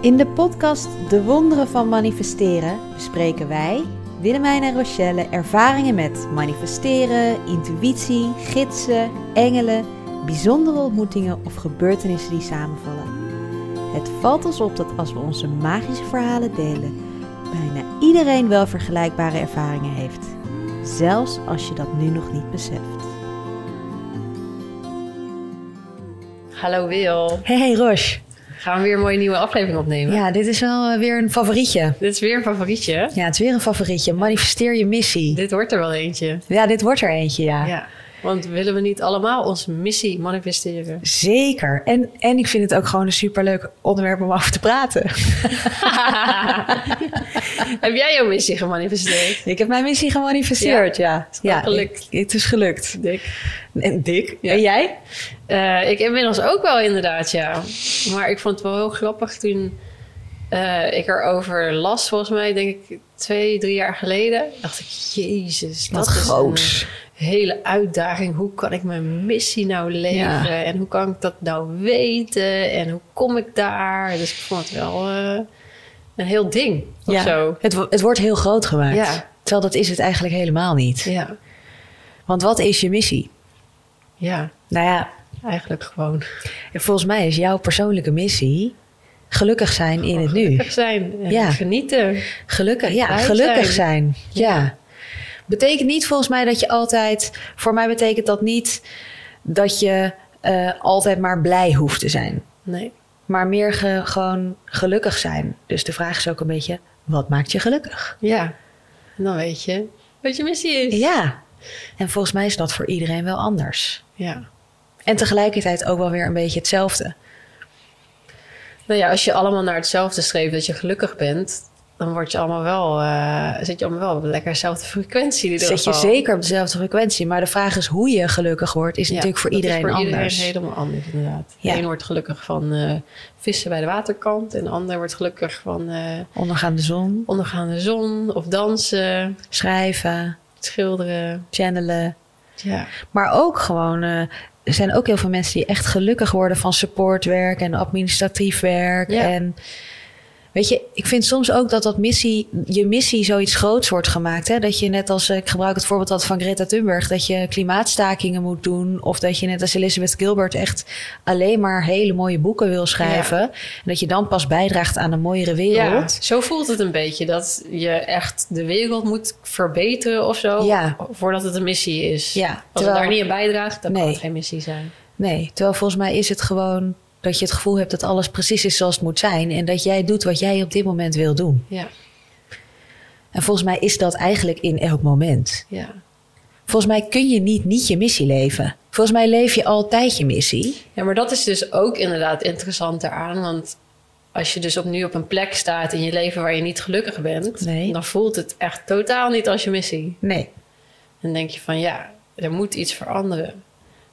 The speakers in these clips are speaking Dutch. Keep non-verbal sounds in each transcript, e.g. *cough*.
In de podcast De Wonderen van Manifesteren bespreken wij, Willemijn en Rochelle, ervaringen met manifesteren, intuïtie, gidsen, engelen, bijzondere ontmoetingen of gebeurtenissen die samenvallen. Het valt ons op dat als we onze magische verhalen delen, bijna iedereen wel vergelijkbare ervaringen heeft. Zelfs als je dat nu nog niet beseft. Hallo Wil. Hey, hey Roche. Gaan we weer een mooie nieuwe aflevering opnemen? Ja, dit is wel eh, weer een favorietje. Dit is weer een favorietje. Ja, het is weer een favorietje. Manifesteer je missie. Dit wordt er wel eentje. Ja, dit wordt er eentje, ja. Ja. Want willen we niet allemaal onze missie manifesteren? Zeker. En, en ik vind het ook gewoon een superleuk onderwerp om over te praten. *laughs* heb jij jouw missie gemanifesteerd? Ik heb mijn missie gemanifesteerd, ja. ja. ja gelukt. Ik, het is gelukt. Dik. En dik. Ja. En jij? Uh, ik inmiddels ook wel inderdaad, ja. Maar ik vond het wel heel grappig toen uh, ik erover las, volgens mij, denk ik twee, drie jaar geleden. dacht ik, jezus, Wat dat groot. is een hele uitdaging. Hoe kan ik mijn missie nou leven? Ja. En hoe kan ik dat nou weten? En hoe kom ik daar? Dus ik vond het wel uh, een heel ding of ja. zo. Het, het wordt heel groot gemaakt. Ja. Terwijl dat is het eigenlijk helemaal niet. Ja, Want wat is je missie? ja, Nou ja, eigenlijk gewoon volgens mij is jouw persoonlijke missie gelukkig zijn in het nu. gelukkig zijn en Ja. genieten. Gelukkig, ja, gelukkig zijn. zijn. Ja. Betekent niet volgens mij dat je altijd. Voor mij betekent dat niet dat je eh, altijd maar blij hoeft te zijn. Nee, Maar meer ge- gewoon gelukkig zijn. Dus de vraag is ook een beetje: wat maakt je gelukkig? ja. En dan weet je wat je missie is. Ja. En volgens mij is dat voor iedereen wel anders. ja. En tegelijkertijd ook wel weer een beetje hetzelfde. Nou ja, als je allemaal naar hetzelfde streeft dat je gelukkig bent, dan word je allemaal wel, eh, zit je allemaal wel op lekker dezelfde frequentie. in ieder Zit je zeker op dezelfde frequentie. Maar de vraag is hoe je gelukkig wordt, is Ja, natuurlijk voor iedereen is voor anders. iedereen helemaal anders, inderdaad. Ja. De een wordt gelukkig van eh, vissen bij de waterkant, en de ander wordt gelukkig van eh, Ondergaande zon, ondergaande zon of dansen, schrijven, schilderen. channelen. Ja, Maar ook gewoon, er zijn ook heel veel mensen die echt gelukkig worden van supportwerk en administratief werk. Ja. En weet je, ik vind soms ook dat dat missie, je missie zoiets groots wordt gemaakt. Hè? Dat je net als, eh, ik gebruik het voorbeeld altijd van Greta Thunberg, dat je klimaatstakingen moet doen. Of dat je net als Elizabeth Gilbert echt alleen maar hele mooie boeken wil schrijven. En dat je dan pas bijdraagt aan een mooiere wereld. ja, zo voelt het een beetje. Dat je echt de wereld moet verbeteren of zo, Ja. voordat het een missie is. Ja, Als terwijl- het daar niet aan bijdraagt, dan kan het geen missie zijn. Nee, terwijl volgens mij is het gewoon dat je het gevoel hebt dat alles precies is zoals het moet zijn. En dat jij doet wat jij op dit moment wil doen. Ja, En volgens mij is dat eigenlijk in elk moment. ja. Volgens mij kun je niet niet je missie leven. Volgens mij leef je altijd je missie. Ja, maar dat is dus ook inderdaad interessant eraan. Want als je dus opnieuw op een plek staat in je leven waar je niet gelukkig bent, Nee. dan voelt het echt totaal niet als je missie. Nee. Dan denk je van ja, er moet iets veranderen.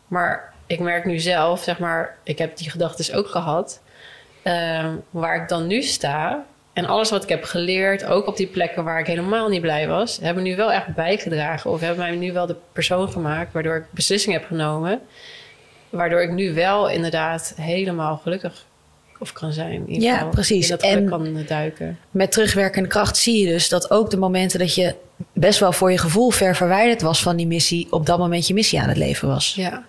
Maar ik merk nu zelf, zeg maar, ik heb die gedachten ook gehad, ehm, waar ik dan nu sta. En alles wat ik heb geleerd, ook op die plekken waar ik helemaal niet blij was, hebben nu wel echt bijgedragen. Of hebben mij nu wel de persoon gemaakt waardoor ik beslissingen heb genomen. Waardoor ik nu wel inderdaad helemaal gelukkig of kan zijn. In Ja, geval precies. In dat En- kan duiken. Met terugwerkende kracht zie je dus dat ook de momenten dat je best wel voor je gevoel ver verwijderd was van die missie, op dat moment je missie aan het leven was. Ja,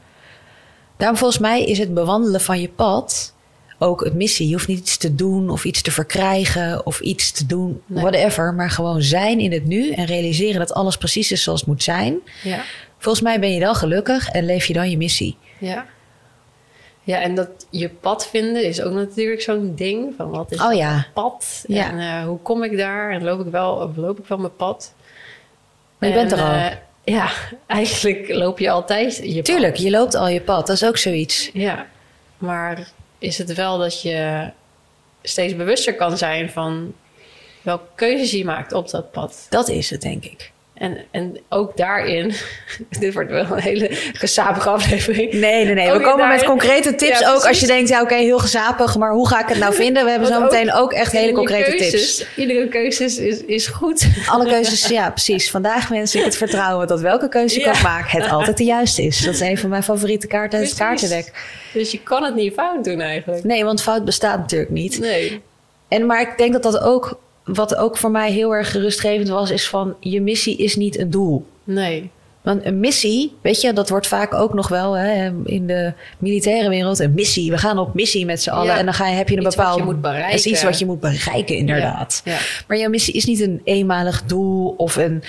Daarom volgens mij is het bewandelen van je pad ook het missie. Je hoeft niet iets te doen of iets te verkrijgen of iets te doen, Nee. whatever. Maar gewoon zijn in het nu en realiseren dat alles precies is zoals het moet zijn. ja. Volgens mij ben je dan gelukkig en leef je dan je missie. Ja. Ja, en dat je pad vinden is ook natuurlijk zo'n ding. Van wat is Oh ja. pad? Ja. En eh, hoe kom ik daar? En loop ik wel, of loop ik wel mijn pad? Maar je En, bent er al. eh, ja, eigenlijk loop je altijd je Tuurlijk, pad. je loopt al je pad. Dat is ook zoiets. Ja, maar is het wel dat je steeds bewuster kan zijn van welke keuzes je maakt op dat pad? Dat is het, denk ik. En, en ook daarin, *laughs* dit wordt wel een hele gezapige aflevering. Nee, nee, nee. We komen met concrete tips Ja, ook. Als je denkt, ja, oké, heel gezapig, maar hoe ga ik het nou *laughs* vinden? We hebben zo meteen ook echt hele concrete keuzes, tips. Iedere keuze is, is, goed. *laughs* Alle keuzes, ja, precies. Vandaag wens ik het vertrouwen dat welke keuze ik Ja. ook maak, het altijd de juiste is. Dat is een van mijn favoriete kaarten, het Precies. kaartendek. Dus je kan het niet fout doen eigenlijk. Nee, want fout bestaat natuurlijk niet. Nee. En maar ik denk dat dat ook, wat ook voor mij heel erg gerustgevend was, is van je missie is niet een doel. Nee. Want een missie, weet je, dat wordt vaak ook nog wel hè, in de militaire wereld een missie. We gaan op missie met z'n allen Ja. en dan ga je, heb je een Iets wat bepaalde. je moet bereiken. Is iets wat je moet bereiken, inderdaad. Ja. Maar jouw missie is niet een eenmalig doel of een,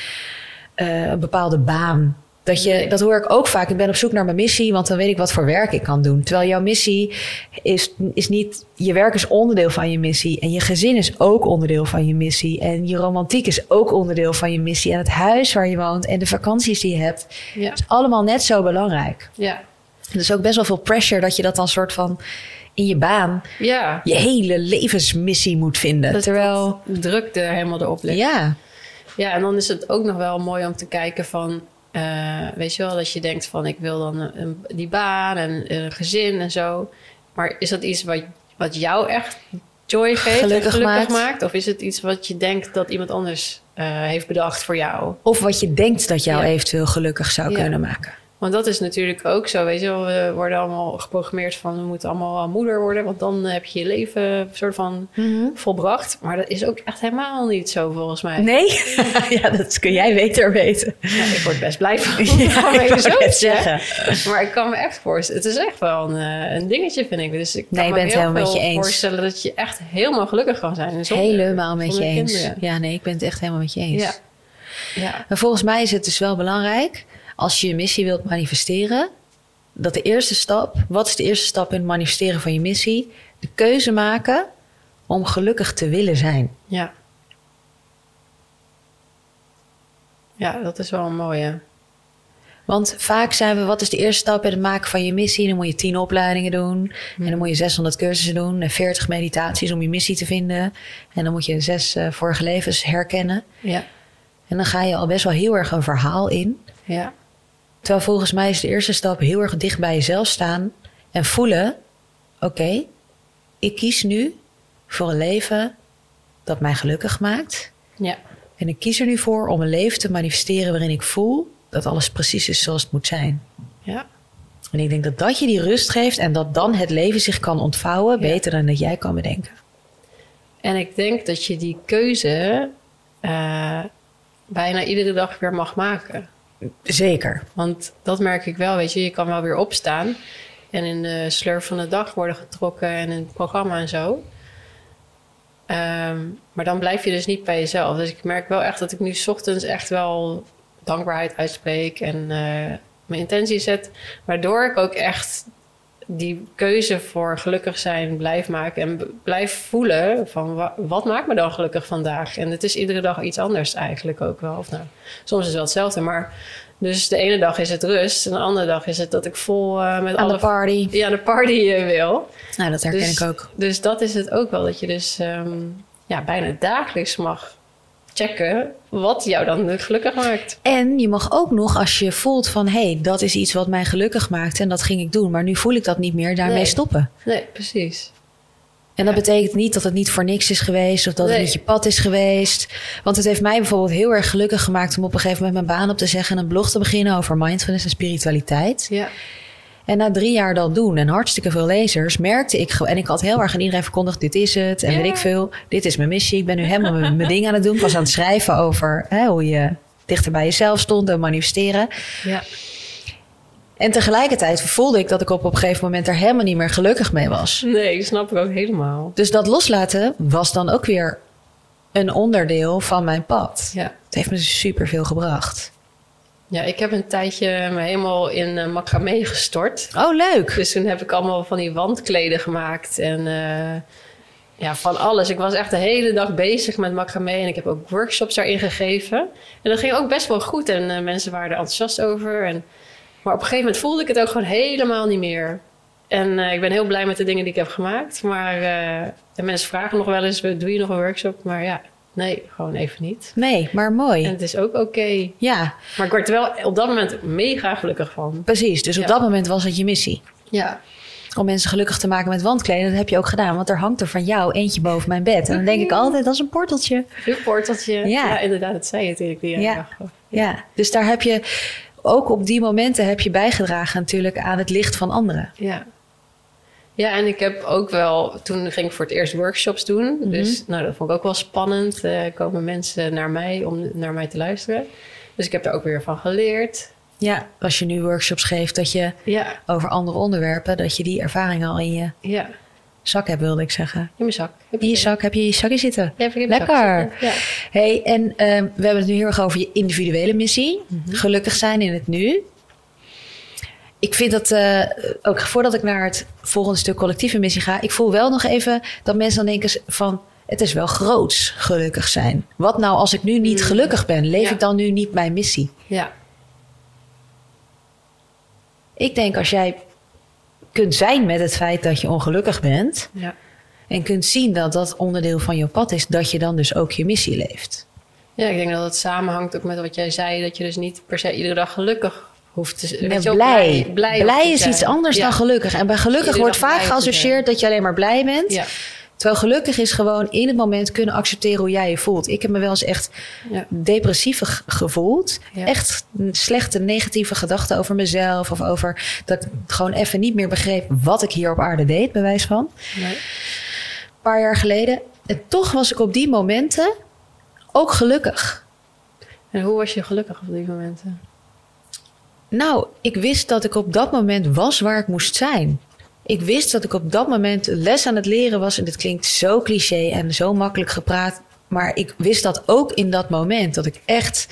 eh, een bepaalde baan. Dat, je, dat hoor ik ook vaak. Ik ben op zoek naar mijn missie, want dan weet ik wat voor werk ik kan doen. Terwijl jouw missie is, is niet... Je werk is onderdeel van je missie. En je gezin is ook onderdeel van je missie. En je romantiek is ook onderdeel van je missie. En het huis waar je woont en de vakanties die je hebt... Ja. is allemaal net zo belangrijk. Ja. Er is ook best wel veel pressure dat je dat dan soort van... in je baan Ja. je hele levensmissie moet vinden. Dat- Terwijl... druk er helemaal erop ligt. Ja, Ja, en dan is het ook nog wel mooi om te kijken van... eh, weet je wel, dat je denkt van... ik wil dan een, die baan en een gezin en zo. Maar is dat iets wat, wat jou echt joy geeft Gelukkig en gelukkig maakt. maakt. Of is het iets wat je denkt dat iemand anders eh, heeft bedacht voor jou? Of wat je denkt dat jou Ja. eventueel gelukkig zou Ja. kunnen maken. Want dat is natuurlijk ook zo, weet je wel. We worden allemaal geprogrammeerd van... we moeten allemaal moeder worden... want dan heb je je leven soort van volbracht. Maar dat is ook echt helemaal niet zo volgens mij. Nee? *laughs* ja, dat kun jij beter weten. Ja, ik word best blij van. *laughs* Ja, *laughs* ik zo zeggen. Maar ik kan me echt voorstellen... Het is echt wel een, eh, een dingetje, vind ik. Dus ik kan Nee, me ben het heel met je eens. voorstellen... dat je echt helemaal gelukkig kan zijn. zonder- Helemaal met je eens. kinderen. Ja, nee, ik ben het echt helemaal met je eens. Ja. Ja. Maar volgens mij is het dus wel belangrijk... als je je missie wilt manifesteren... dat de eerste stap... Wat is de eerste stap in het manifesteren van je missie? De keuze maken om gelukkig te willen zijn. Ja. Ja, dat is wel een mooie. Want vaak zijn we, wat is de eerste stap in het maken van je missie? Dan moet je tien opleidingen doen. En dan moet je 600 cursussen doen. En 40 meditaties om je missie te vinden. En dan moet je zes eh, vorige levens herkennen. Ja. En dan ga je al best wel heel erg een verhaal in. Ja. Terwijl volgens mij is de eerste stap heel erg dicht bij jezelf staan. En voelen, oké, ik kies nu voor een leven dat mij gelukkig maakt. Ja. En ik kies er nu voor om een leven te manifesteren waarin ik voel dat alles precies is zoals het moet zijn. Ja. En ik denk dat dat je die rust geeft en dat dan het leven zich kan ontvouwen beter dan dat jij kan bedenken. En ik denk dat je die keuze eh, bijna iedere dag weer mag maken. Zeker. Want dat merk ik wel, weet je. Je kan wel weer opstaan en in de slurf van de dag worden getrokken en in het programma en zo. Ehm, maar dan blijf je dus niet bij jezelf. Dus ik merk wel echt dat ik nu ochtends echt wel dankbaarheid uitspreek en eh, mijn intentie zet. Waardoor ik ook echt die keuze voor gelukkig zijn blijf maken en blijf voelen van wa- wat maakt me dan gelukkig vandaag. En het is iedere dag iets anders eigenlijk ook wel. Of nou, soms is het wel hetzelfde, maar dus de ene dag is het rust en de andere dag is het dat ik vol eh, met Aan alle de party. ja, de party eh, wil. Nou, dat herken Dus- ik ook. Dus dat is het ook wel, dat je dus ehm, ja, bijna dagelijks mag checken wat jou dan gelukkig maakt. En je mag ook nog, als je voelt van... hé, hey, dat is iets wat mij gelukkig maakt en dat ging ik doen... maar nu voel ik dat niet meer, daarmee Nee. stoppen. Nee, precies. En dat betekent niet dat het niet voor niks is geweest... of dat het niet je pad is geweest. Want het heeft mij bijvoorbeeld heel erg gelukkig gemaakt... om op een gegeven moment mijn baan op te zeggen... en een blog te beginnen over mindfulness en spiritualiteit. Ja, En na drie jaar dat doen en hartstikke veel lezers, merkte ik gewoon. En ik had heel erg aan iedereen verkondigd: dit is het. En weet ik veel. Dit is mijn missie. Ik ben nu helemaal mijn, ding aan het doen. Ik was aan het schrijven over hè, hoe je dichter bij jezelf stond en manifesteren. ja, En tegelijkertijd voelde ik dat ik op een gegeven moment er helemaal niet meer gelukkig mee was. nee, dat snap ik ook helemaal. Dus dat loslaten was dan ook weer een onderdeel van mijn pad. Ja. Het heeft me super veel gebracht. Ja, ik heb een tijdje me helemaal in uh, macramé gestort. Oh, leuk. Dus toen heb ik allemaal van die wandkleden gemaakt en eh, ja, van alles. Ik was echt de hele dag bezig met macramé en ik heb ook workshops daarin gegeven. En dat ging ook best wel goed en eh, mensen waren er enthousiast over. En, maar op een gegeven moment voelde ik het ook gewoon helemaal niet meer. En ik ben heel blij met de dingen die ik heb gemaakt. Maar de mensen vragen nog wel eens, doe je nog een workshop? Maar ja, nee, gewoon even niet. Nee, maar mooi. En het is ook oké. Ja, Maar ik werd er wel op dat moment mega gelukkig van. precies. Dus op dat moment was het je missie. Ja, om mensen gelukkig te maken met wandkleden. Dat heb je ook gedaan, want er hangt er van jou eentje boven mijn bed. En dan denk ik altijd, dat is een porteltje. Een porteltje. Ja. Ja. inderdaad, dat zei je natuurlijk. Die Ja. ja. Ja, dus daar heb je, ook op die momenten heb je bijgedragen natuurlijk aan het licht van anderen. ja. Ja, en ik heb ook wel... Toen ging ik voor het eerst workshops doen. Mhm. Dus nou, dat vond ik ook wel spannend. Er komen mensen naar mij om naar mij te luisteren. Dus ik heb daar ook weer van geleerd. Ja, als je nu workshops geeft dat je Ja, over andere onderwerpen, dat je die ervaring al in je ja. zak hebt, wilde ik zeggen. In mijn zak. Heb In je zak heb je je zakje zitten. Ja, heb Lekker. zitten. Hey, en ehm, we hebben het nu heel erg over je individuele missie. Gelukkig zijn in het nu. Ik vind dat, eh, ook voordat ik naar het volgende stuk collectieve missie ga, ik voel wel nog even dat mensen dan denken van, het is wel groots gelukkig zijn. Wat nou als ik nu niet Mm. gelukkig ben? Leef Ja. ik dan nu niet mijn missie? ja. Ik denk als jij kunt zijn met het feit dat je ongelukkig bent ja. en kunt zien dat dat onderdeel van je pad is, dat je dan dus ook je missie leeft. Ja, ik denk dat het samenhangt ook met wat jij zei. Dat je dus niet per se iedere dag gelukkig hoeft te zijn. Nee, blij. Blij, is iets anders Ja. dan gelukkig. En bij gelukkig Iedere wordt vaak geassocieerd dat je alleen maar blij bent. Ja. Terwijl gelukkig is gewoon in het moment kunnen accepteren hoe jij je voelt. Ik heb me wel eens echt Ja. depressief ge- gevoeld. Ja. Echt slechte negatieve gedachten over mezelf. Of over dat ik gewoon even niet meer begreep wat ik hier op aarde deed, bij wijze van. Nee. Een paar jaar geleden. En toch was ik op die momenten ook gelukkig. En hoe was je gelukkig op die momenten? Nou, ik wist dat ik op dat moment was waar ik moest zijn. Ik wist dat ik op dat moment les aan het leren was. En dit klinkt zo cliché en zo makkelijk gepraat. Maar ik wist dat ook in dat moment. Dat ik echt.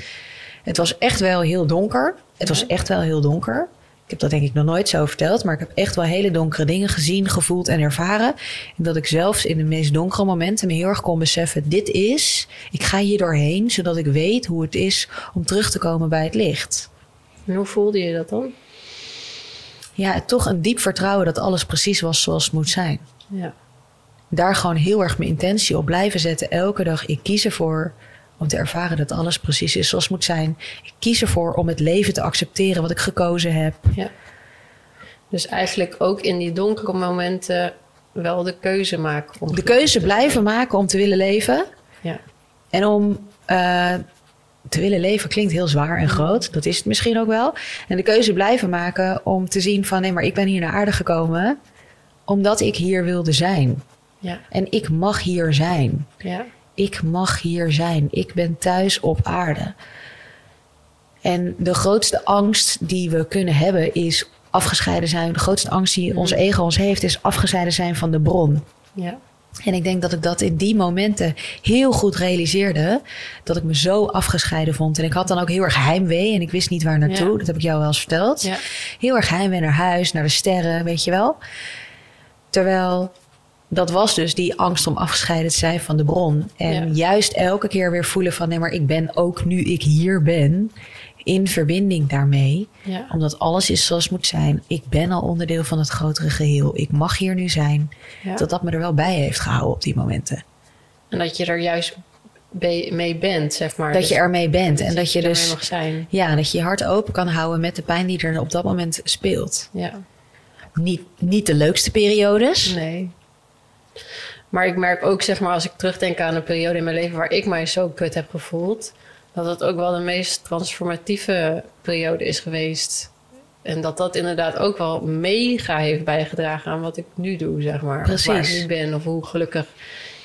Het was echt wel heel donker. Het was echt wel heel donker. Ik heb dat denk ik nog nooit zo verteld. Maar ik heb echt wel hele donkere dingen gezien, gevoeld en ervaren. En dat ik zelfs in de meest donkere momenten me heel erg kon beseffen: dit is. Ik ga hier doorheen, zodat ik weet hoe het is om terug te komen bij het licht. En hoe voelde je dat dan? Ja, toch een diep vertrouwen dat alles precies was zoals het moet zijn. Ja. Daar gewoon heel erg mijn intentie op blijven zetten. Elke dag, ik kies ervoor om te ervaren dat alles precies is zoals het moet zijn. Ik kies ervoor om het leven te accepteren wat ik gekozen heb. ja. Dus eigenlijk ook in die donkere momenten wel de keuze maken. Om De keuze blijven maken om te willen leven. Ja. En om eh, te willen leven klinkt heel zwaar en groot. Dat is het misschien ook wel. En de keuze blijven maken om te zien van... nee, maar ik ben hier naar aarde gekomen... omdat ik hier wilde zijn. Ja. En ik mag hier zijn. Ja. Ik mag hier zijn. Ik ben thuis op aarde. En de grootste angst die we kunnen hebben is afgescheiden zijn. De grootste angst die ons ego ons heeft is afgescheiden zijn van de bron. Ja. En ik denk dat ik dat in die momenten heel goed realiseerde. Dat ik me zo afgescheiden vond. En ik had dan ook heel erg heimwee. En ik wist niet waar naartoe. Ja. Dat heb ik jou wel eens verteld. Ja. Heel erg heimwee naar huis, naar de sterren, weet je wel. Terwijl dat was dus die angst om afgescheiden te zijn van de bron. En Ja. juist elke keer weer voelen van... nee, maar ik ben ook nu ik hier ben... in verbinding daarmee. Ja. Omdat alles is zoals het moet zijn. Ik ben al onderdeel van het grotere geheel. Ik mag hier nu zijn. Ja. Dat dat me er wel bij heeft gehouden op die momenten. En dat je er juist mee bent, zeg maar. Dat Dus je ermee bent. En dat je ermee dus mag zijn. ja, dat je je hart open kan houden met de pijn die er op dat moment speelt. Ja. Niet, niet de leukste periodes. Nee. Maar ik merk ook, zeg maar, als ik terugdenk aan een periode in mijn leven waar ik mij zo kut heb gevoeld, dat het ook wel de meest transformatieve periode is geweest. En dat dat inderdaad ook wel mega heeft bijgedragen aan wat ik nu doe, zeg maar. Of waar ik Precies. nu ben, of hoe gelukkig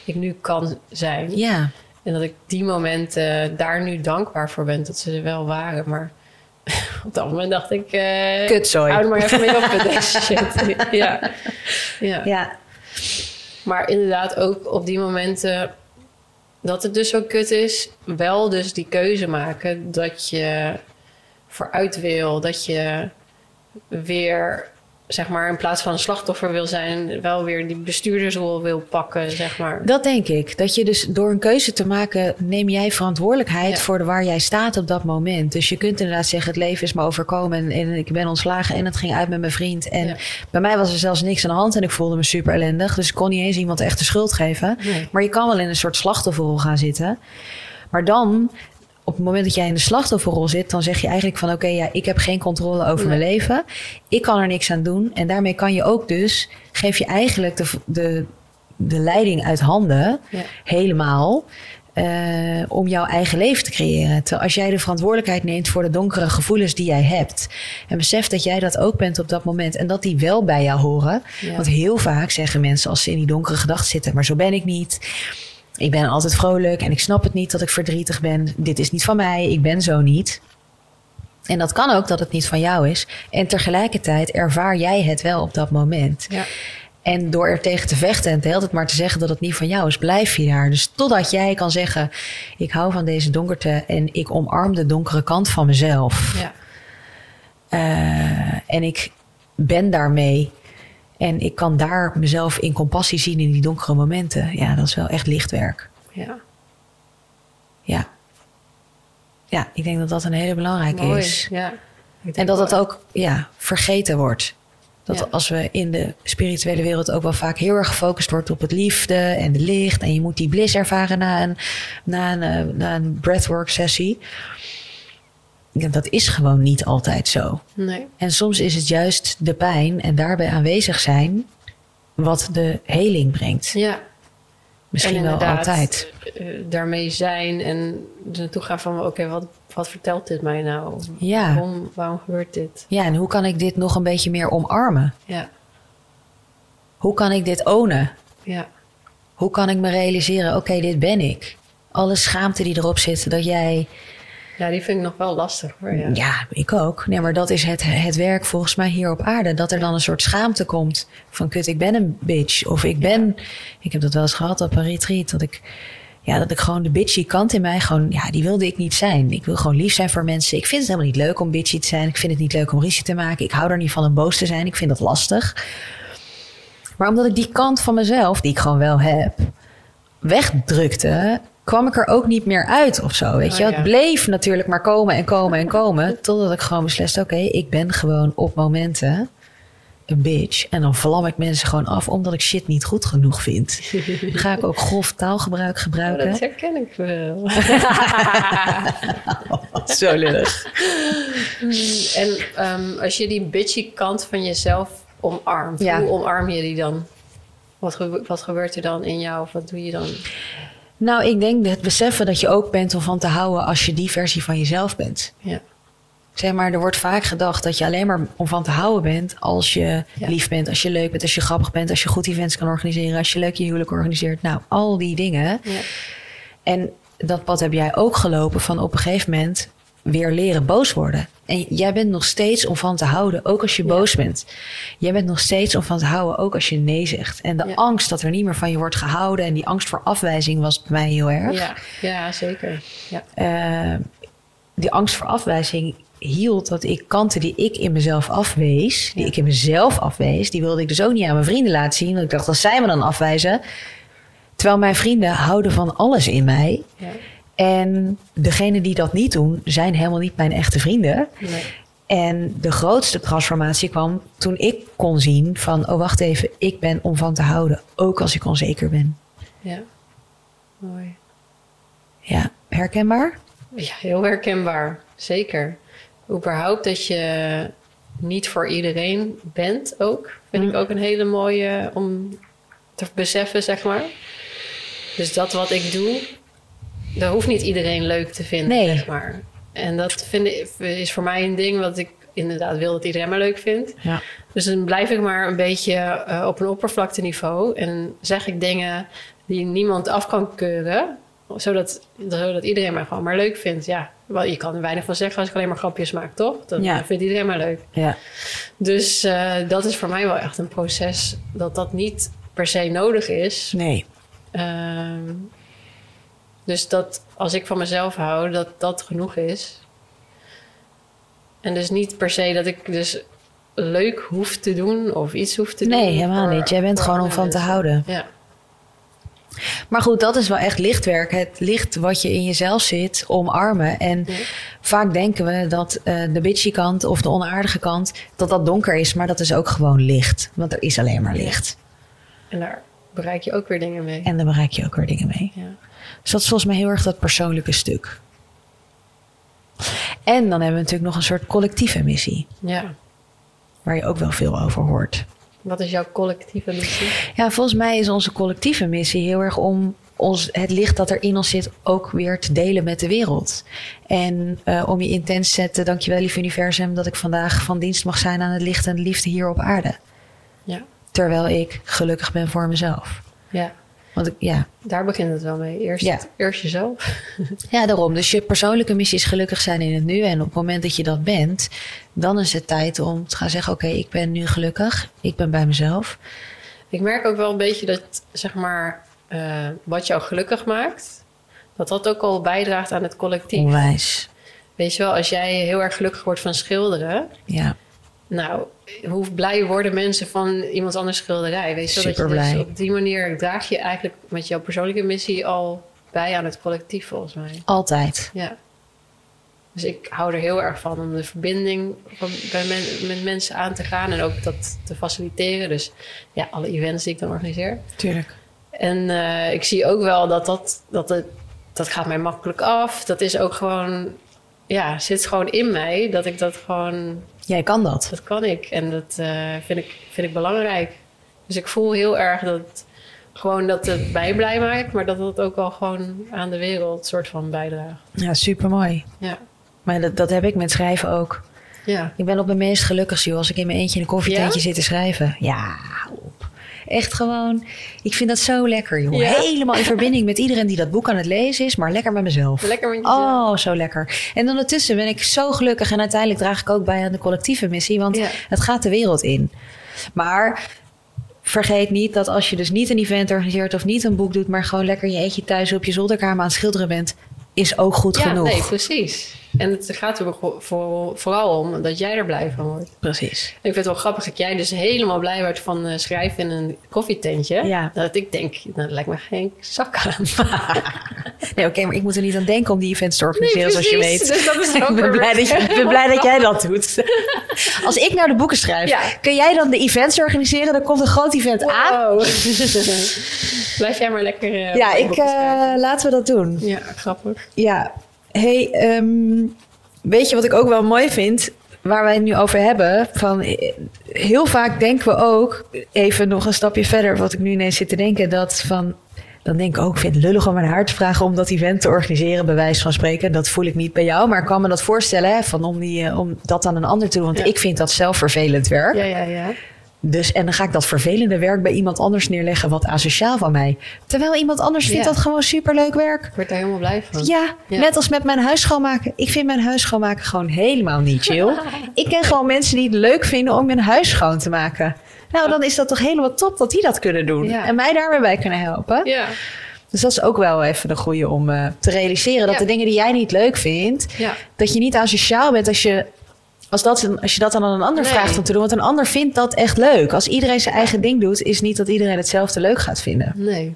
ik nu kan zijn. Ja, En dat ik die momenten daar nu dankbaar voor ben dat ze er wel waren. Maar *laughs* op dat moment dacht ik... eh Kutzooi. Hou er maar even mee op met deze *laughs* shit. ja. Ja. ja. Maar inderdaad ook op die momenten dat het dus zo kut is... wel dus die keuze maken dat je vooruit wil. Dat je weer, zeg maar, in plaats van een slachtoffer wil zijn... wel weer die bestuurdersrol wil pakken, zeg maar. Dat denk ik. Dat je dus door een keuze te maken, neem jij verantwoordelijkheid Ja. voor de waar jij staat op dat moment. Dus je kunt inderdaad zeggen, het leven is me overkomen en, en ik ben ontslagen en het ging uit met mijn vriend. En Ja. bij mij was er zelfs niks aan de hand en ik voelde me super ellendig. Dus ik kon niet eens iemand echt de schuld geven. Nee. Maar je kan wel in een soort slachtofferrol gaan zitten. Maar dan, op het moment dat jij in de slachtofferrol zit, dan zeg je eigenlijk van oké, ja, ik heb geen controle over Nee. mijn leven. Ik kan er niks aan doen. En daarmee kan je ook dus, geef je eigenlijk de, de, de leiding uit handen, Ja. helemaal. eh, om jouw eigen leven te creëren. Terwijl als jij de verantwoordelijkheid neemt voor de donkere gevoelens die jij hebt. En beseft dat jij dat ook bent op dat moment. En dat die wel bij jou horen. Ja. Want heel vaak zeggen mensen als ze in die donkere gedachten zitten. Maar zo ben ik niet. Ik ben altijd vrolijk en ik snap het niet dat ik verdrietig ben. Dit is niet van mij. Ik ben zo niet. En dat kan ook dat het niet van jou is. En tegelijkertijd ervaar jij het wel op dat moment. Ja. En door er tegen te vechten en de hele tijd maar te zeggen dat het niet van jou is, blijf je daar. Dus totdat jij kan zeggen: Ik hou van deze donkerte en ik omarm de donkere kant van mezelf. Ja. Eh, en ik ben daarmee. En ik kan daar mezelf in compassie zien in die donkere momenten. Ja, dat is wel echt lichtwerk. ja. Ja. Ja, ik denk dat dat een hele belangrijke Mooi. is. Ja. En dat het ook ja, vergeten wordt. Dat Ja. als we in de spirituele wereld ook wel vaak heel erg gefocust wordt op het liefde en de licht. En je moet die bliss ervaren na een, na een, eh, na een breathwork sessie. Dat is gewoon niet altijd zo. Nee. En soms is het juist de pijn en daarbij aanwezig zijn wat de heling brengt. Ja. Misschien en wel altijd. eh, daarmee zijn en naartoe gaan van... oké, wat, wat vertelt dit mij nou? Ja. Waarom, waarom gebeurt dit? Ja, en hoe kan ik dit nog een beetje meer omarmen? Ja. Hoe kan ik dit ownen? Ja. Hoe kan ik me realiseren, oké, dit ben ik. Alle schaamte die erop zit, dat jij... ja, die vind ik nog wel lastig hoor. Ja. Ja, ik ook. Nee, maar dat is het, het werk volgens mij hier op aarde. Dat er dan een soort schaamte komt van... kut, ik ben een bitch. Of ik ben... Ik heb dat wel eens gehad op een retreat. Dat ik, ja, dat ik gewoon de bitchy kant in mij... gewoon, ja, die wilde ik niet zijn. Ik wil gewoon lief zijn voor mensen. Ik vind het helemaal niet leuk om bitchy te zijn. Ik vind het niet leuk om ruzie te maken. Ik hou er niet van om boos te zijn. Ik vind dat lastig. Maar omdat ik die kant van mezelf, die ik gewoon wel heb, wegdrukte, kwam ik er ook niet meer uit of zo. Weet je, Oh, het ja. bleef natuurlijk maar komen en komen en komen. Totdat ik gewoon besliste: oké, ik ben gewoon op momenten een bitch. En dan vlam ik mensen gewoon af omdat ik shit niet goed genoeg vind. Dan *laughs* ga ik ook grof taalgebruik Oh, gebruiken. dat herken ik wel. *laughs* Zo lullig. en ehm, als je die bitchy kant van jezelf omarmt, Ja. hoe omarm je die dan? Wat, wat gebeurt er dan in jou? Of wat doe je dan? Nou, ik denk het beseffen dat je ook bent om van te houden als je die versie van jezelf bent. Ja. Zeg maar, er wordt vaak gedacht dat je alleen maar om van te houden bent als je Ja. lief bent, als je leuk bent, als je grappig bent, als je goed events kan organiseren, als je leuk je huwelijk organiseert. Nou, al die dingen. Ja. En dat pad heb jij ook gelopen van op een gegeven moment weer leren boos worden. En jij bent nog steeds om van te houden, ook als je boos bent. Jij bent nog steeds om van te houden, ook als je nee zegt. En de Ja. angst dat er niet meer van je wordt gehouden en die angst voor afwijzing was bij mij heel erg. Ja. ja, zeker. Ja. Eh, die angst voor afwijzing hield dat ik kanten die ik in mezelf afwees, die ik in mezelf afwees, die wilde ik dus ook niet aan mijn vrienden laten zien. Want ik dacht, als zij me dan afwijzen. Terwijl mijn vrienden houden van alles in mij. En degenen die dat niet doen, zijn helemaal niet mijn echte vrienden. Nee. En de grootste transformatie kwam toen ik kon zien van, oh wacht even, ik ben om van te houden, ook als ik onzeker ben. Ja. Mooi. Ja, herkenbaar? Ja, heel herkenbaar. Zeker. Überhaupt dat je niet voor iedereen bent ook. Vind ik ook een hele mooie om te beseffen, zeg maar. Dus dat wat ik doe, dat hoeft niet iedereen leuk te vinden, Nee. zeg maar. En dat vind ik, is voor mij een ding wat ik inderdaad wil dat iedereen me leuk vindt. Ja. Dus dan blijf ik maar een beetje eh, op een oppervlakteniveau. En zeg ik dingen die niemand af kan keuren. Zodat, zodat iedereen mij gewoon maar leuk vindt. Ja, wel, je kan er weinig van zeggen als ik alleen maar grapjes maak, toch? Dan Ja. vindt iedereen mij leuk. Ja. Dus eh, dat is voor mij wel echt een proces dat dat niet per se nodig is. Nee. Ehm, dus dat als ik van mezelf hou, dat dat genoeg is. En dus niet per se dat ik dus leuk hoef te doen of iets hoef te doen. Nee, helemaal voor- niet. Jij bent gewoon om van te houden. Ja, Maar goed, dat is wel echt lichtwerk. Het licht wat je in jezelf zit, omarmen. En Ja. vaak denken we dat eh, de bitchy kant of de onaardige kant, dat dat donker is. Maar dat is ook gewoon licht. Want er is alleen maar Ja. licht. en daar bereik je ook weer dingen mee. En daar bereik je ook weer dingen mee. Ja. Dus dat is volgens mij heel erg dat persoonlijke stuk. En dan hebben we natuurlijk nog een soort collectieve missie. ja. Waar je ook wel veel over hoort. Wat is jouw collectieve missie? Ja, volgens mij is onze collectieve missie heel erg om ons, het licht dat er in ons zit ook weer te delen met de wereld. En uh, om je intens te zetten, dankjewel lief universum dat ik vandaag van dienst mag zijn aan het licht en de liefde hier op aarde. Ja. Terwijl ik gelukkig ben voor mezelf. Ja. Want ik, ja. Daar begint het wel mee. Eerst, Ja. eerst jezelf. ja, daarom. Dus je persoonlijke missie is gelukkig zijn in het nu. En op het moment dat je dat bent, dan is het tijd om te gaan zeggen: Oké, ik ben nu gelukkig. Ik ben bij mezelf. Ik merk ook wel een beetje dat, zeg maar, eh, wat jou gelukkig maakt, dat dat ook al bijdraagt aan het collectief. Onwijs. Weet je wel, als jij heel erg gelukkig wordt van schilderen, Ja, nou, hoe blij worden mensen van iemand anders schilderij? Weet je je Superblij. dus op die manier draag je eigenlijk met jouw persoonlijke missie al bij aan het collectief, volgens mij. altijd. Ja. Dus ik hou er heel erg van om de verbinding van, bij men- met mensen aan te gaan en ook dat te faciliteren. Dus ja, alle events die ik dan organiseer. Tuurlijk. En eh, ik zie ook wel dat dat, dat het, dat gaat mij makkelijk af. Dat is ook gewoon, ja, zit gewoon in mij. Dat ik dat gewoon, Jij kan dat. dat kan ik. En dat eh, vind, ik, vind ik belangrijk. Dus ik voel heel erg dat gewoon dat het mij blij maakt. Maar dat het ook al gewoon aan de wereld soort van bijdraagt. Ja, super mooi. Ja. Maar dat, dat heb ik met schrijven ook. Ja. Ik ben op mijn meest gelukkig, joh, als ik in mijn eentje in een koffietentje Ja? zit te schrijven. Ja. Echt gewoon. Ik vind dat zo lekker. Ja? Helemaal in verbinding met iedereen die dat boek aan het lezen is, maar lekker met mezelf. Lekker met jezelf. Oh, zo lekker. En ondertussen ben ik zo gelukkig en uiteindelijk draag ik ook bij aan de collectieve missie, want Ja. het gaat de wereld in. Maar vergeet niet dat als je dus niet een event organiseert of niet een boek doet, maar gewoon lekker je eentje thuis op je zolderkamer aan het schilderen bent, is ook goed ja, genoeg. nee, precies. En het gaat er voor, voor- vooral om dat jij er blij van wordt. Precies. Ik vind het wel grappig dat jij dus helemaal blij wordt van eh, schrijven in een koffietentje. Ja. Dat ik denk, nou, dat lijkt me geen zak aan. *laughs* Nee, oké, maar ik moet er niet aan denken om die events te organiseren, zoals je weet. Dus dat is *laughs* ik ben blij, dat je, ik ben blij dat jij dat doet. *laughs* Als ik nou de boeken schrijf, Ja. kun jij dan de events organiseren? Dan komt een groot event aan. Wow. Blijf jij maar lekker. eh, Ja, ik, eh, laten we dat doen. Ja, grappig. Ja, hey, ehm, weet je wat ik ook wel mooi vind? Waar wij het nu over hebben. Van, eh, heel vaak denken we ook, even nog een stapje verder, wat ik nu ineens zit te denken, dat van. Dan denk ik ook, ik vind het lullig om mijn haar te vragen om dat event te organiseren, bij wijze van spreken. Dat voel ik niet bij jou, maar ik kan me dat voorstellen, hè, van om, die, eh, om dat aan een ander te doen. Want Ja. ik vind dat zelf vervelend werk. Ja, ja, ja. Dus, en dan ga ik dat vervelende werk bij iemand anders neerleggen, wat asociaal van mij. Terwijl iemand anders vindt Ja. dat gewoon superleuk werk. Ik word daar helemaal blij van. Ja, Ja. net als met mijn huis schoonmaken. Ik vind mijn huis schoonmaken gewoon helemaal niet chill. *laughs* ik ken gewoon mensen die het leuk vinden om hun huis schoon te maken. Nou, dan is dat toch helemaal top dat die dat kunnen doen. Ja. En mij daar weer bij kunnen helpen. Ja, Dus dat is ook wel even een goede om eh, te realiseren. Dat Ja. de dingen die jij niet leuk vindt, ja. dat je niet asociaal bent als je... Als, dat, als je dat dan aan een ander Nee. vraagt om te doen. Want een ander vindt dat echt leuk. Als iedereen zijn eigen ding doet, is niet dat iedereen hetzelfde leuk gaat vinden. Nee.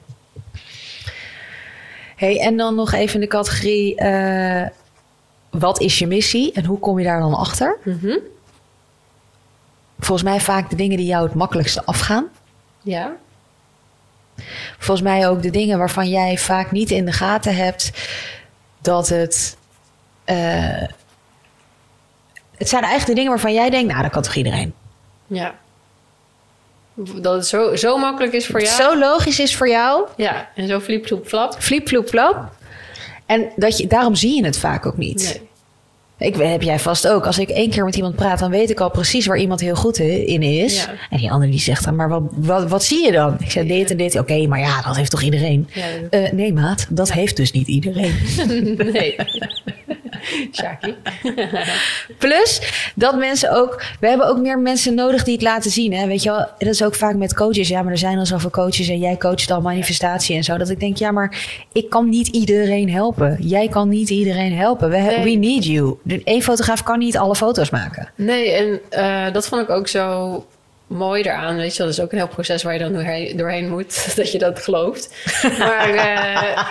Hey, en dan nog even de categorie: eh, wat is je missie en hoe kom je daar dan achter? Mhm. Volgens mij vaak de dingen die jou het makkelijkste afgaan. Ja. Volgens mij ook de dingen waarvan jij vaak niet in de gaten hebt dat het. eh, het zijn eigenlijk de dingen waarvan jij denkt, nou, dat kan toch iedereen? Ja. Dat het zo, zo makkelijk is voor jou. zo logisch is voor jou, Ja, en zo fliep, vloep, flap. fliep, floep, flop. En dat je, daarom zie je het vaak ook niet. Nee. Ik heb jij vast ook. Als ik één keer met iemand praat, dan weet ik al precies waar iemand heel goed in is. Ja. En die andere die zegt dan, maar wat, wat, wat zie je dan? Ik zeg dit en dit. Oké, maar ja, dat heeft toch iedereen? Ja, Eh, nee, maat, dat heeft dus niet iedereen. *laughs* nee. *laughs* *laughs* Shaki. *laughs* Plus dat mensen ook, we hebben ook meer mensen nodig die het laten zien. Hè? Weet je wel, dat is ook vaak met coaches. Ja, maar er zijn al zoveel coaches en jij coacht al manifestatie en zo. Dat ik denk, ja, maar ik kan niet iedereen helpen. Jij kan niet iedereen helpen. We, Nee. we need you. Eén fotograaf kan niet alle foto's maken. Nee, en eh, dat vond ik ook zo mooi eraan. Weet je, dat is ook een heel proces waar je dan doorheen, doorheen moet, *laughs* dat je dat gelooft. Maar eh,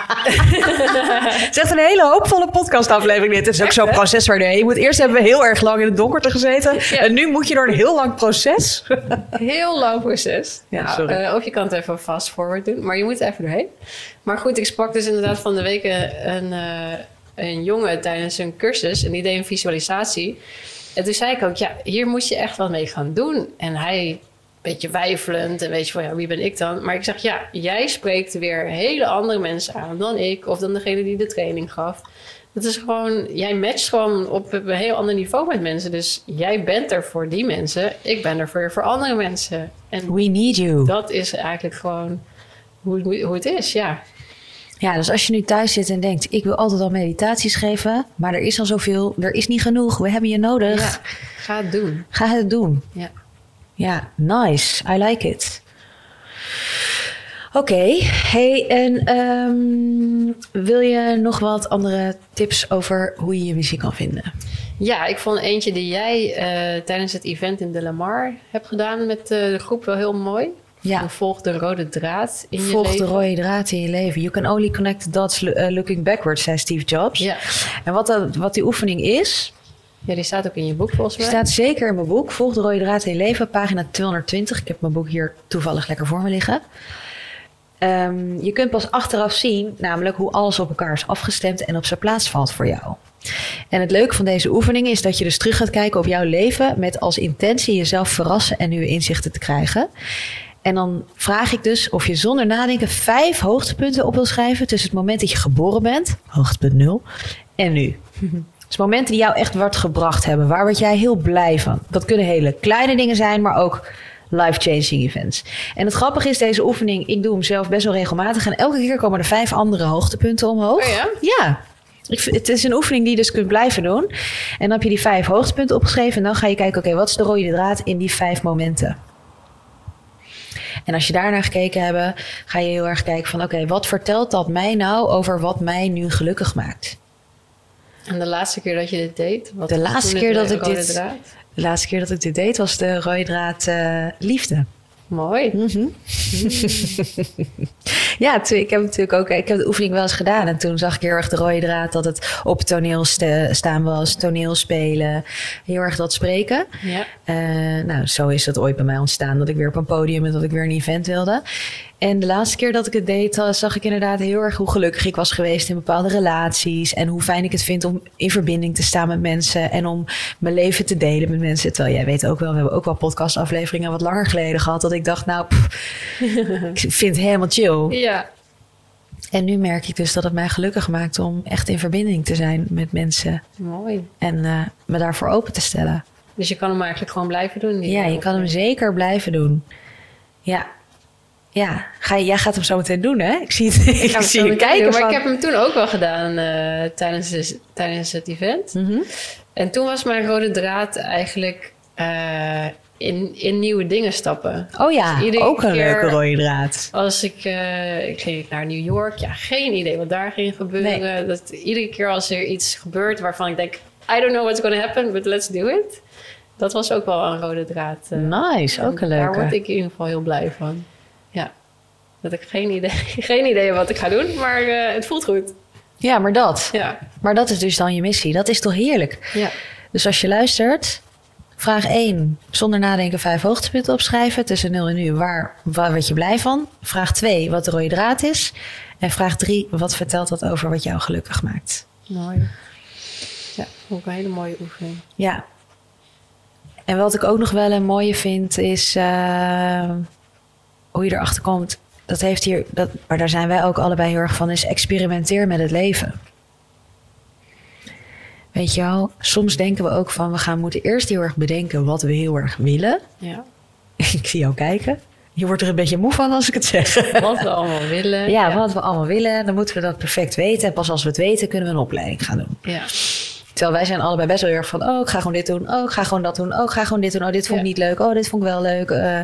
Het is echt een hele hoopvolle podcastaflevering. Dit is ook zo'n proces waar je doorheen moet. Eerst hebben we heel erg lang in het donkerte gezeten. Ja. En nu moet je door een heel lang proces. heel lang proces. Ja, Nou, sorry. eh, of je kan het even fast forward doen, maar je moet er even doorheen. Maar goed, ik sprak dus inderdaad van de week een, eh, een jongen tijdens een cursus en die deed een visualisatie. En toen zei ik ook, ja, hier moet je echt wat mee gaan doen. En hij beetje wijfelend en weet je van ja, wie ben ik dan? Maar ik zeg ja, jij spreekt weer hele andere mensen aan dan ik of dan degene die de training gaf. Het is gewoon, jij matcht gewoon op een heel ander niveau met mensen. Dus jij bent er voor die mensen, ik ben er voor, voor andere mensen. En We need you. dat is eigenlijk gewoon hoe, hoe, hoe het is, ja. Ja, dus als je nu thuis zit en denkt, ik wil altijd al meditaties geven, maar er is al zoveel, er is niet genoeg, we hebben je nodig. ja. Ga het doen. Ga het doen. Ja. Ja, nice. I like it. Oké, hey, en ehm, wil je nog wat andere tips over hoe je je missie kan vinden? Ja, ik vond eentje die jij eh, tijdens het event in De Lamar hebt gedaan met eh, de groep wel heel mooi. Ja, Volg de rode draad in je volg leven. de rode draad in je leven. You can only connect the dots eh, looking backwards, zei Steve Jobs. Ja. En wat, dat, wat die oefening is, ja, die staat ook in je boek volgens mij. staat zeker in mijn boek. Volg de rode draad in je leven, pagina 220. Ik heb mijn boek hier toevallig lekker voor me liggen. Ehm, je kunt pas achteraf zien, namelijk hoe alles op elkaar is afgestemd en op zijn plaats valt voor jou. En het leuke van deze oefening is dat je dus terug gaat kijken op jouw leven met als intentie jezelf verrassen en nieuwe inzichten te krijgen. En dan vraag ik dus of je zonder nadenken vijf hoogtepunten op wil schrijven tussen het moment dat je geboren bent, hoogtepunt nul, en nu. *laughs* Dus momenten die jou echt wat gebracht hebben. Waar word jij heel blij van? Dat kunnen hele kleine dingen zijn, maar ook life-changing events. En het grappige is, deze oefening, ik doe hem zelf best wel regelmatig. En elke keer komen er vijf andere hoogtepunten omhoog. Oh ja? Ja. Ik het is een oefening die je dus kunt blijven doen. En dan heb je die vijf hoogtepunten opgeschreven. En dan ga je kijken, oké, wat is de rode draad in die vijf momenten? En als je daarnaar gekeken hebt, ga je heel erg kijken van... oké, wat vertelt dat mij nou over wat mij nu gelukkig maakt? En de laatste keer dat je dit deed? Wat De was laatste keer de dat ik dit- draad? De laatste keer dat ik dit deed was de rode draad eh, liefde. Mooi. Mhm. *laughs* ja, toen, ik heb natuurlijk ook ik heb de oefening wel eens gedaan. En toen zag ik heel erg de rode draad dat het op toneel sta- staan was, toneel spelen, heel erg dat spreken. Ja. Eh, nou, zo is het ooit bij mij ontstaan dat ik weer op een podium en dat ik weer een event wilde. En de laatste keer dat ik het deed, eh, zag ik inderdaad heel erg hoe gelukkig ik was geweest in bepaalde relaties. En hoe fijn ik het vind om in verbinding te staan met mensen en om mijn leven te delen met mensen. Terwijl jij weet ook wel, we hebben ook wel podcastafleveringen wat langer geleden gehad. Dat ik dacht, nou, pff, *laughs* ik vind het helemaal chill. Ja. En nu merk ik dus dat het mij gelukkig maakt om echt in verbinding te zijn met mensen. Mooi. En eh, me daarvoor open te stellen. Dus je kan hem eigenlijk gewoon blijven doen. Ja, je kan hem zeker blijven doen. Ja. Ja, Ga jij gaat hem zo meteen doen, hè? Ik zie het. Ik, *laughs* Ik ga hem zie meteen kijken. maar van- ik heb hem toen ook wel gedaan eh, tijdens, de- tijdens het event. Mhm. En toen was mijn rode draad eigenlijk eh, in, in nieuwe dingen stappen. Oh ja, Dus ook een leuke rode draad. Als ik, eh, ik ging naar New York, ja, geen idee wat daar ging gebeuren. Dat iedere keer als er iets gebeurt waarvan ik denk, I don't know what's going to happen, but let's do it. Dat was ook wel een rode draad. Nice, ook een En Daar word leuke. ik in ieder geval heel blij van. Dat ik geen idee, *laughs* geen idee wat ik ga doen, maar eh, het voelt goed. Ja, maar dat. Ja. Maar dat is dus dan je missie. Dat is toch heerlijk? Ja. Dus als je luistert, vraag 1. Zonder nadenken vijf hoogtepunten opschrijven. Tussen 0 en nu. Waar, waar word je blij van? Vraag 2. Wat de rode draad is. En vraag 3. Wat vertelt dat over wat jou gelukkig maakt? Mooi. Ja, ik een hele mooie oefening. Ja. En wat ik ook nog wel een mooie vind, is eh, hoe je erachter komt. Dat heeft hier, dat, maar daar zijn wij ook allebei heel erg van, is experimenteer met het leven. Weet je wel, soms denken we ook van we gaan moeten eerst heel erg bedenken wat we heel erg willen. Ja. *laughs* Ik zie jou kijken. Je wordt er een beetje moe van als ik het zeg. Wat we allemaal willen. *laughs* Ja, wat we allemaal willen, dan moeten we dat perfect weten. En pas als we het weten, kunnen we een opleiding gaan doen. Ja. Terwijl wij zijn allebei best wel heel erg van... oh, ik ga gewoon dit doen. Oh, ik ga gewoon dat doen. Oh, ik ga gewoon dit doen. Oh, dit vond ik Ja. niet leuk. Oh, dit vond ik wel leuk. Eh,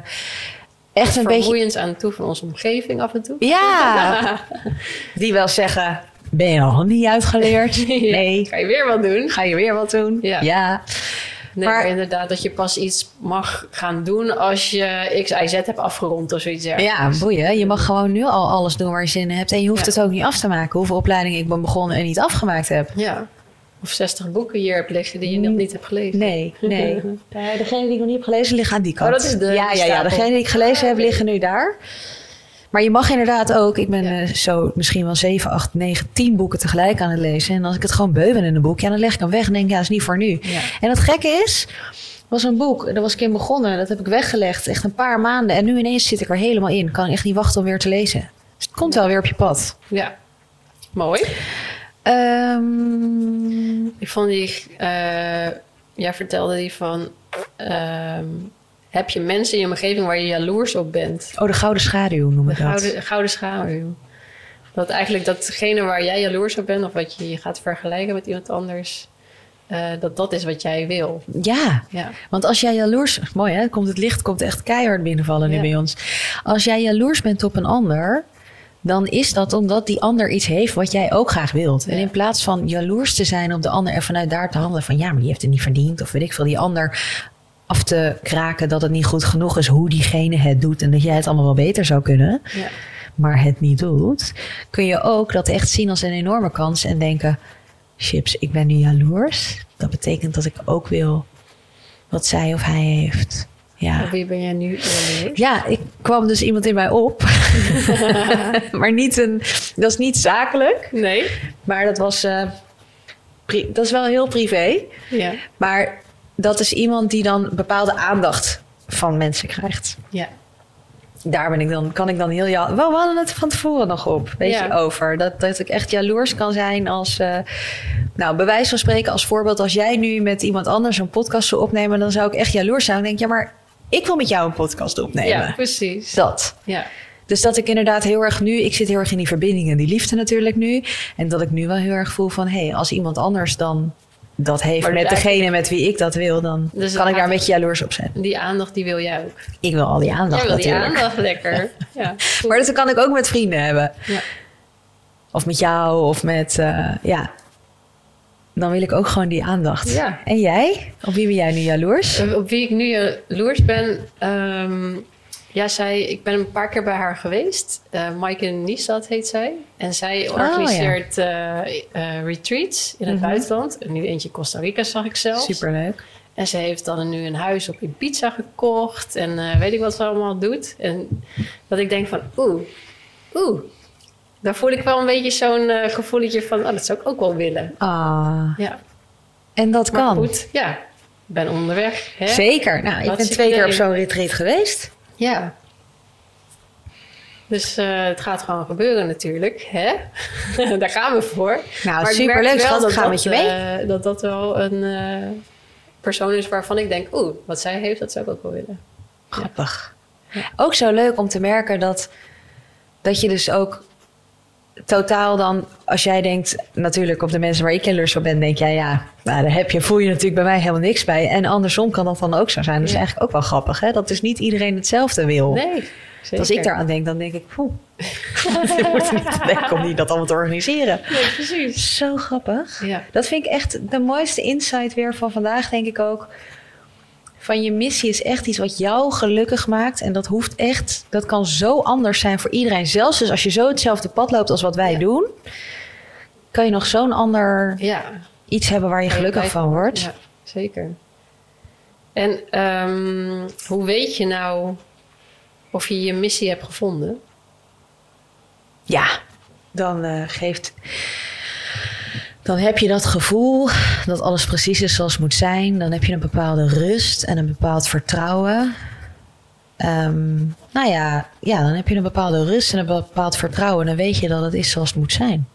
echt een beetje... Vermoeiend aan toe van onze omgeving af en toe. Ja! *laughs* Die wel zeggen... ben je nog niet uitgeleerd? *laughs* Nee. Ga je weer wat doen? Ga je weer wat doen? Ja. ja. Nee, Maar- maar inderdaad, dat je pas iets mag gaan doen als je X, Y, Z hebt afgerond of zoiets. Ja, boeien. Je mag gewoon nu al alles doen waar je zin in hebt. En je hoeft Ja. het ook niet af te maken. Hoeveel opleidingen ik ben begonnen en niet afgemaakt heb. Ja. Of 60 boeken hier hebt liggen die je nog niet hebt gelezen. Nee, nee. *laughs* Ja, degene die ik nog niet heb gelezen liggen aan die kant. Oh, dat is de Ja, ja, ja. Degene die ik gelezen heb Ah, liggen nu daar. Maar je mag inderdaad ook. Ik ben Ja. eh, zo misschien wel 7, 8, 9, 10 boeken tegelijk aan het lezen. En als ik het gewoon beu ben in een boek, ja, dan leg ik hem weg en denk, ja, dat is niet voor nu. Ja. En het gekke is, was een boek. Daar was ik in begonnen. Dat heb ik weggelegd. Echt een paar maanden. En nu ineens zit ik er helemaal in. Kan echt niet wachten om weer te lezen. Dus het komt wel weer op je pad. Ja, mooi. Ehm, Ik vond die, eh, jij vertelde die van, ehm, heb je mensen in je omgeving waar je jaloers op bent? oh, de gouden schaduw noem De ik dat. gouden, gouden schaduw. Dat eigenlijk datgene waar jij jaloers op bent, of wat je gaat vergelijken met iemand anders, eh, dat dat is wat jij wil. Ja, Ja, want als jij jaloers... Mooi hè, komt het licht komt echt keihard binnenvallen nu Ja. bij ons. Als jij jaloers bent op een ander... dan is dat omdat die ander iets heeft wat jij ook graag wilt. En in plaats van jaloers te zijn op de ander... en vanuit daar te handelen van... ja, maar die heeft het niet verdiend of weet ik veel. Die ander af te kraken dat het niet goed genoeg is... hoe diegene het doet en dat jij het allemaal wel beter zou kunnen... ja, maar het niet doet... kun je ook dat echt zien als een enorme kans en denken... chips, ik ben nu jaloers. Dat betekent dat ik ook wil wat zij of hij heeft. Ja. Wie ben jij nu jaloers? Ja, ik kwam dus iemand in mij op. *laughs* maar niet een. Dat is niet zakelijk. Nee? Maar dat was. eh, dat is wel heel privé. Ja. Maar dat is iemand die dan bepaalde aandacht van mensen krijgt. Ja. Daar ben ik dan, kan ik dan heel ja. Wel, we hadden het van tevoren nog op, weet Ja. je, over. Dat, dat ik echt jaloers kan zijn als. eh, nou, bij wijze van spreken, als voorbeeld, als jij nu met iemand anders een podcast zou opnemen, dan zou ik echt jaloers zijn. Dan denk ik, ja, maar ik wil met jou een podcast opnemen. ja, precies. Dat. Ja. Dus dat ik inderdaad heel erg nu, ik zit heel erg in die verbinding en die liefde natuurlijk nu. En dat ik nu wel heel erg voel van, hé, hey, als iemand anders dan dat heeft Maar met degene met wie ik dat wil, dan Dus kan ik daar een beetje jaloers op zijn. Die aandacht die wil jij ook. Ik wil al die aandacht jij wil die natuurlijk. aandacht lekker. *laughs* Ja. Maar dat kan ik ook met vrienden hebben. Ja. Of met jou, of met, eh, ja. Dan wil ik ook gewoon die aandacht. Ja. En jij? Op wie ben jij nu jaloers? Eh, Op wie ik nu jaloers ben. ehm, ja, zij, ik ben een paar keer bij haar geweest. Eh Maaike Niestad heet zij. En zij Oh, organiseert eh, retreats in het Mhm. buitenland. En nu eentje Costa Rica zag ik zelfs. Superleuk. En ze heeft dan nu een huis op Ibiza gekocht. En weet ik wat ze allemaal doet. En dat ik denk van, oeh, oeh. Daar voel ik wel een beetje zo'n eh, gevoeletje van, oh, dat zou ik ook wel willen. Ah, Ja, en dat maar kan. goed, ja. Ik ben onderweg. Hè? Zeker. Nou, ik ben twee keer op zo'n retreat geweest. Ja. Dus eh, het gaat gewoon gebeuren natuurlijk. Hè? *laughs* Daar gaan we voor. Nou, Maar superleuk, schat. Dat ga dat, met je mee. eh, dat dat wel een persoon is waarvan ik denk... oeh, wat zij heeft, dat zou ik ook wel willen. Grappig. Ook zo leuk om te merken dat, dat je dus ook totaal dan, als jij denkt, natuurlijk op de mensen waar ik jaloers op ben, denk jij, ja, nou, daar heb je, voel je natuurlijk bij mij helemaal niks bij. En andersom kan dat dan ook zo zijn. Dat is Ja. eigenlijk ook wel grappig, hè? Dat dus niet iedereen hetzelfde wil. Nee, zeker. Als ik daaraan denk, dan denk ik, poeh, *laughs* ik moet niet dat allemaal te organiseren. Nee, precies. Zo grappig. Ja. Dat vind ik echt de mooiste insight weer van vandaag, denk ik ook. Van je missie is echt iets wat jou gelukkig maakt. En dat hoeft echt, dat kan zo anders zijn voor iedereen. Zelfs dus als je zo hetzelfde pad loopt als wat wij Ja. doen, kan je nog zo'n ander Ja. iets hebben waar je gelukkig van wordt. Ja, zeker. En ehm, hoe weet je nou of je je missie hebt gevonden? Ja, dan eh, geeft. Dan heb je dat gevoel dat alles precies is zoals het moet zijn. Dan heb je een bepaalde rust en een bepaald vertrouwen. Ehm, nou ja, ja, dan heb je een bepaalde rust en een bepaald vertrouwen. Dan weet je dat het is zoals het moet zijn.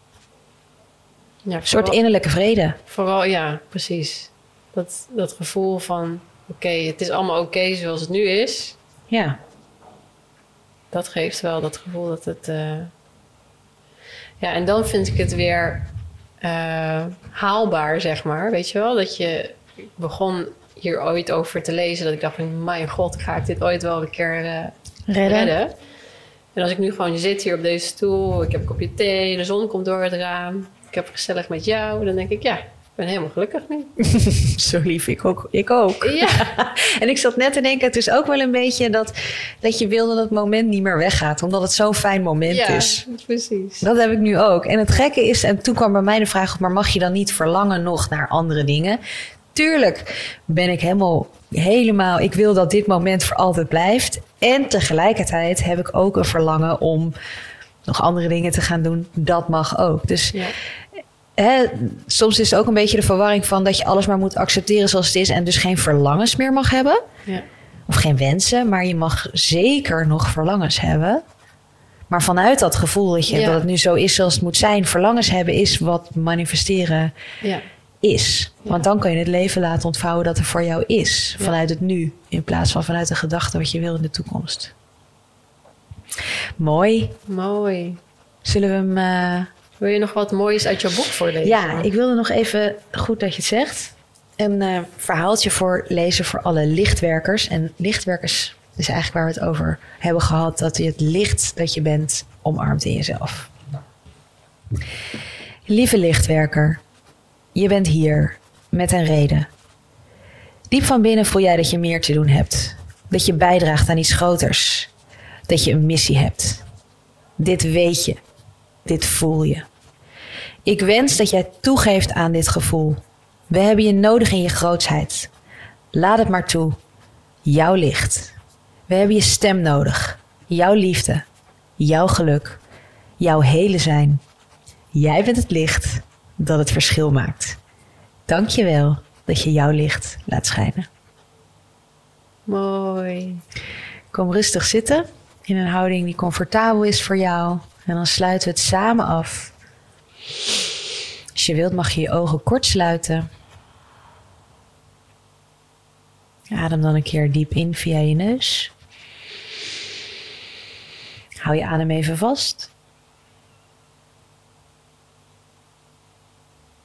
Ja, Een soort innerlijke vrede. Vooral, ja, precies. Dat, dat gevoel van, oké, het is allemaal oké zoals het nu is. Ja, Dat geeft wel dat gevoel dat het... eh, Ja, en dan vind ik het weer eh, haalbaar, zeg maar. Weet je wel? Dat je... Ik begon hier ooit over te lezen. Dat ik dacht van, mijn god, ga ik dit ooit wel een keer eh, redden. redden? En als ik nu gewoon zit hier op deze stoel. Ik heb een kopje thee. De zon komt door het raam. Ik heb gezellig met jou. Dan denk ik, ja, ik ben helemaal gelukkig nu. *laughs* Zo lief, ik ook. Ik ook. Ja, *laughs* En ik zat net te denken, het is ook wel een beetje dat, dat je wil dat het moment niet meer weggaat. Omdat het zo'n fijn moment ja is. precies. Dat heb ik nu ook. En het gekke is, en toen kwam bij mij de vraag maar mag je dan niet verlangen nog naar andere dingen? Tuurlijk ben ik helemaal, helemaal, ik wil dat dit moment voor altijd blijft. En tegelijkertijd heb ik ook een verlangen om nog andere dingen te gaan doen. Dat mag ook. Dus Ja. Hè, soms is het ook een beetje de verwarring van dat je alles maar moet accepteren zoals het is en dus geen verlangens meer mag hebben. Ja. Of geen wensen, maar je mag zeker nog verlangens hebben. Maar vanuit dat gevoel dat, je, Ja. dat het nu zo is zoals het moet zijn, verlangens hebben is wat manifesteren Ja. is. Want dan kan je het leven laten ontvouwen dat er voor jou is. Vanuit het nu, in plaats van vanuit de gedachte wat je wil in de toekomst. Mooi. Mooi. Zullen we hem. eh, Wil je nog wat moois uit jouw boek voorlezen? Ja, ik wilde nog even, goed dat je het zegt, een eh, verhaaltje voorlezen voor alle lichtwerkers. En lichtwerkers is eigenlijk waar we het over hebben gehad, dat je het licht dat je bent omarmt in jezelf. Lieve lichtwerker, je bent hier met een reden. Diep van binnen voel jij dat je meer te doen hebt. Dat je bijdraagt aan iets groters. Dat je een missie hebt. Dit weet je. Dit voel je. Ik wens dat jij toegeeft aan dit gevoel. We hebben je nodig in je grootsheid. Laat het maar toe. Jouw licht. We hebben je stem nodig. Jouw liefde. Jouw geluk. Jouw hele zijn. Jij bent het licht dat het verschil maakt. Dank je wel dat je jouw licht laat schijnen. Mooi. Kom rustig zitten in een houding die comfortabel is voor jou. En dan sluiten we het samen af. Als je wilt mag je je ogen kort sluiten. Adem dan een keer diep in via je neus. Hou je adem even vast.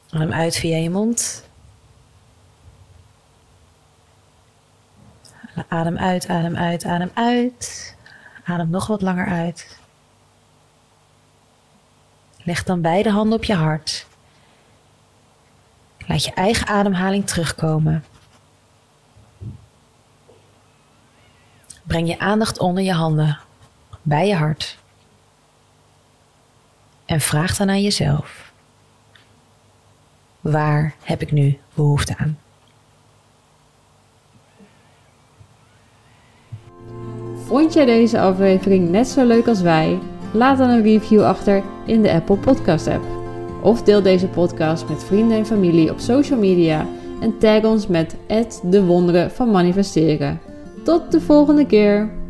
Adem uit via je mond. Adem uit, adem uit, adem uit. Adem nog wat langer uit. Leg dan beide handen op je hart. Laat je eigen ademhaling terugkomen. Breng je aandacht onder je handen, bij je hart. En vraag dan aan jezelf: waar heb ik nu behoefte aan? Vond jij deze aflevering net zo leuk als wij? Laat dan een review achter in de Apple Podcast app. Of deel deze podcast met vrienden en familie op social media en tag ons met de wonderen van manifesteren. Tot de volgende keer!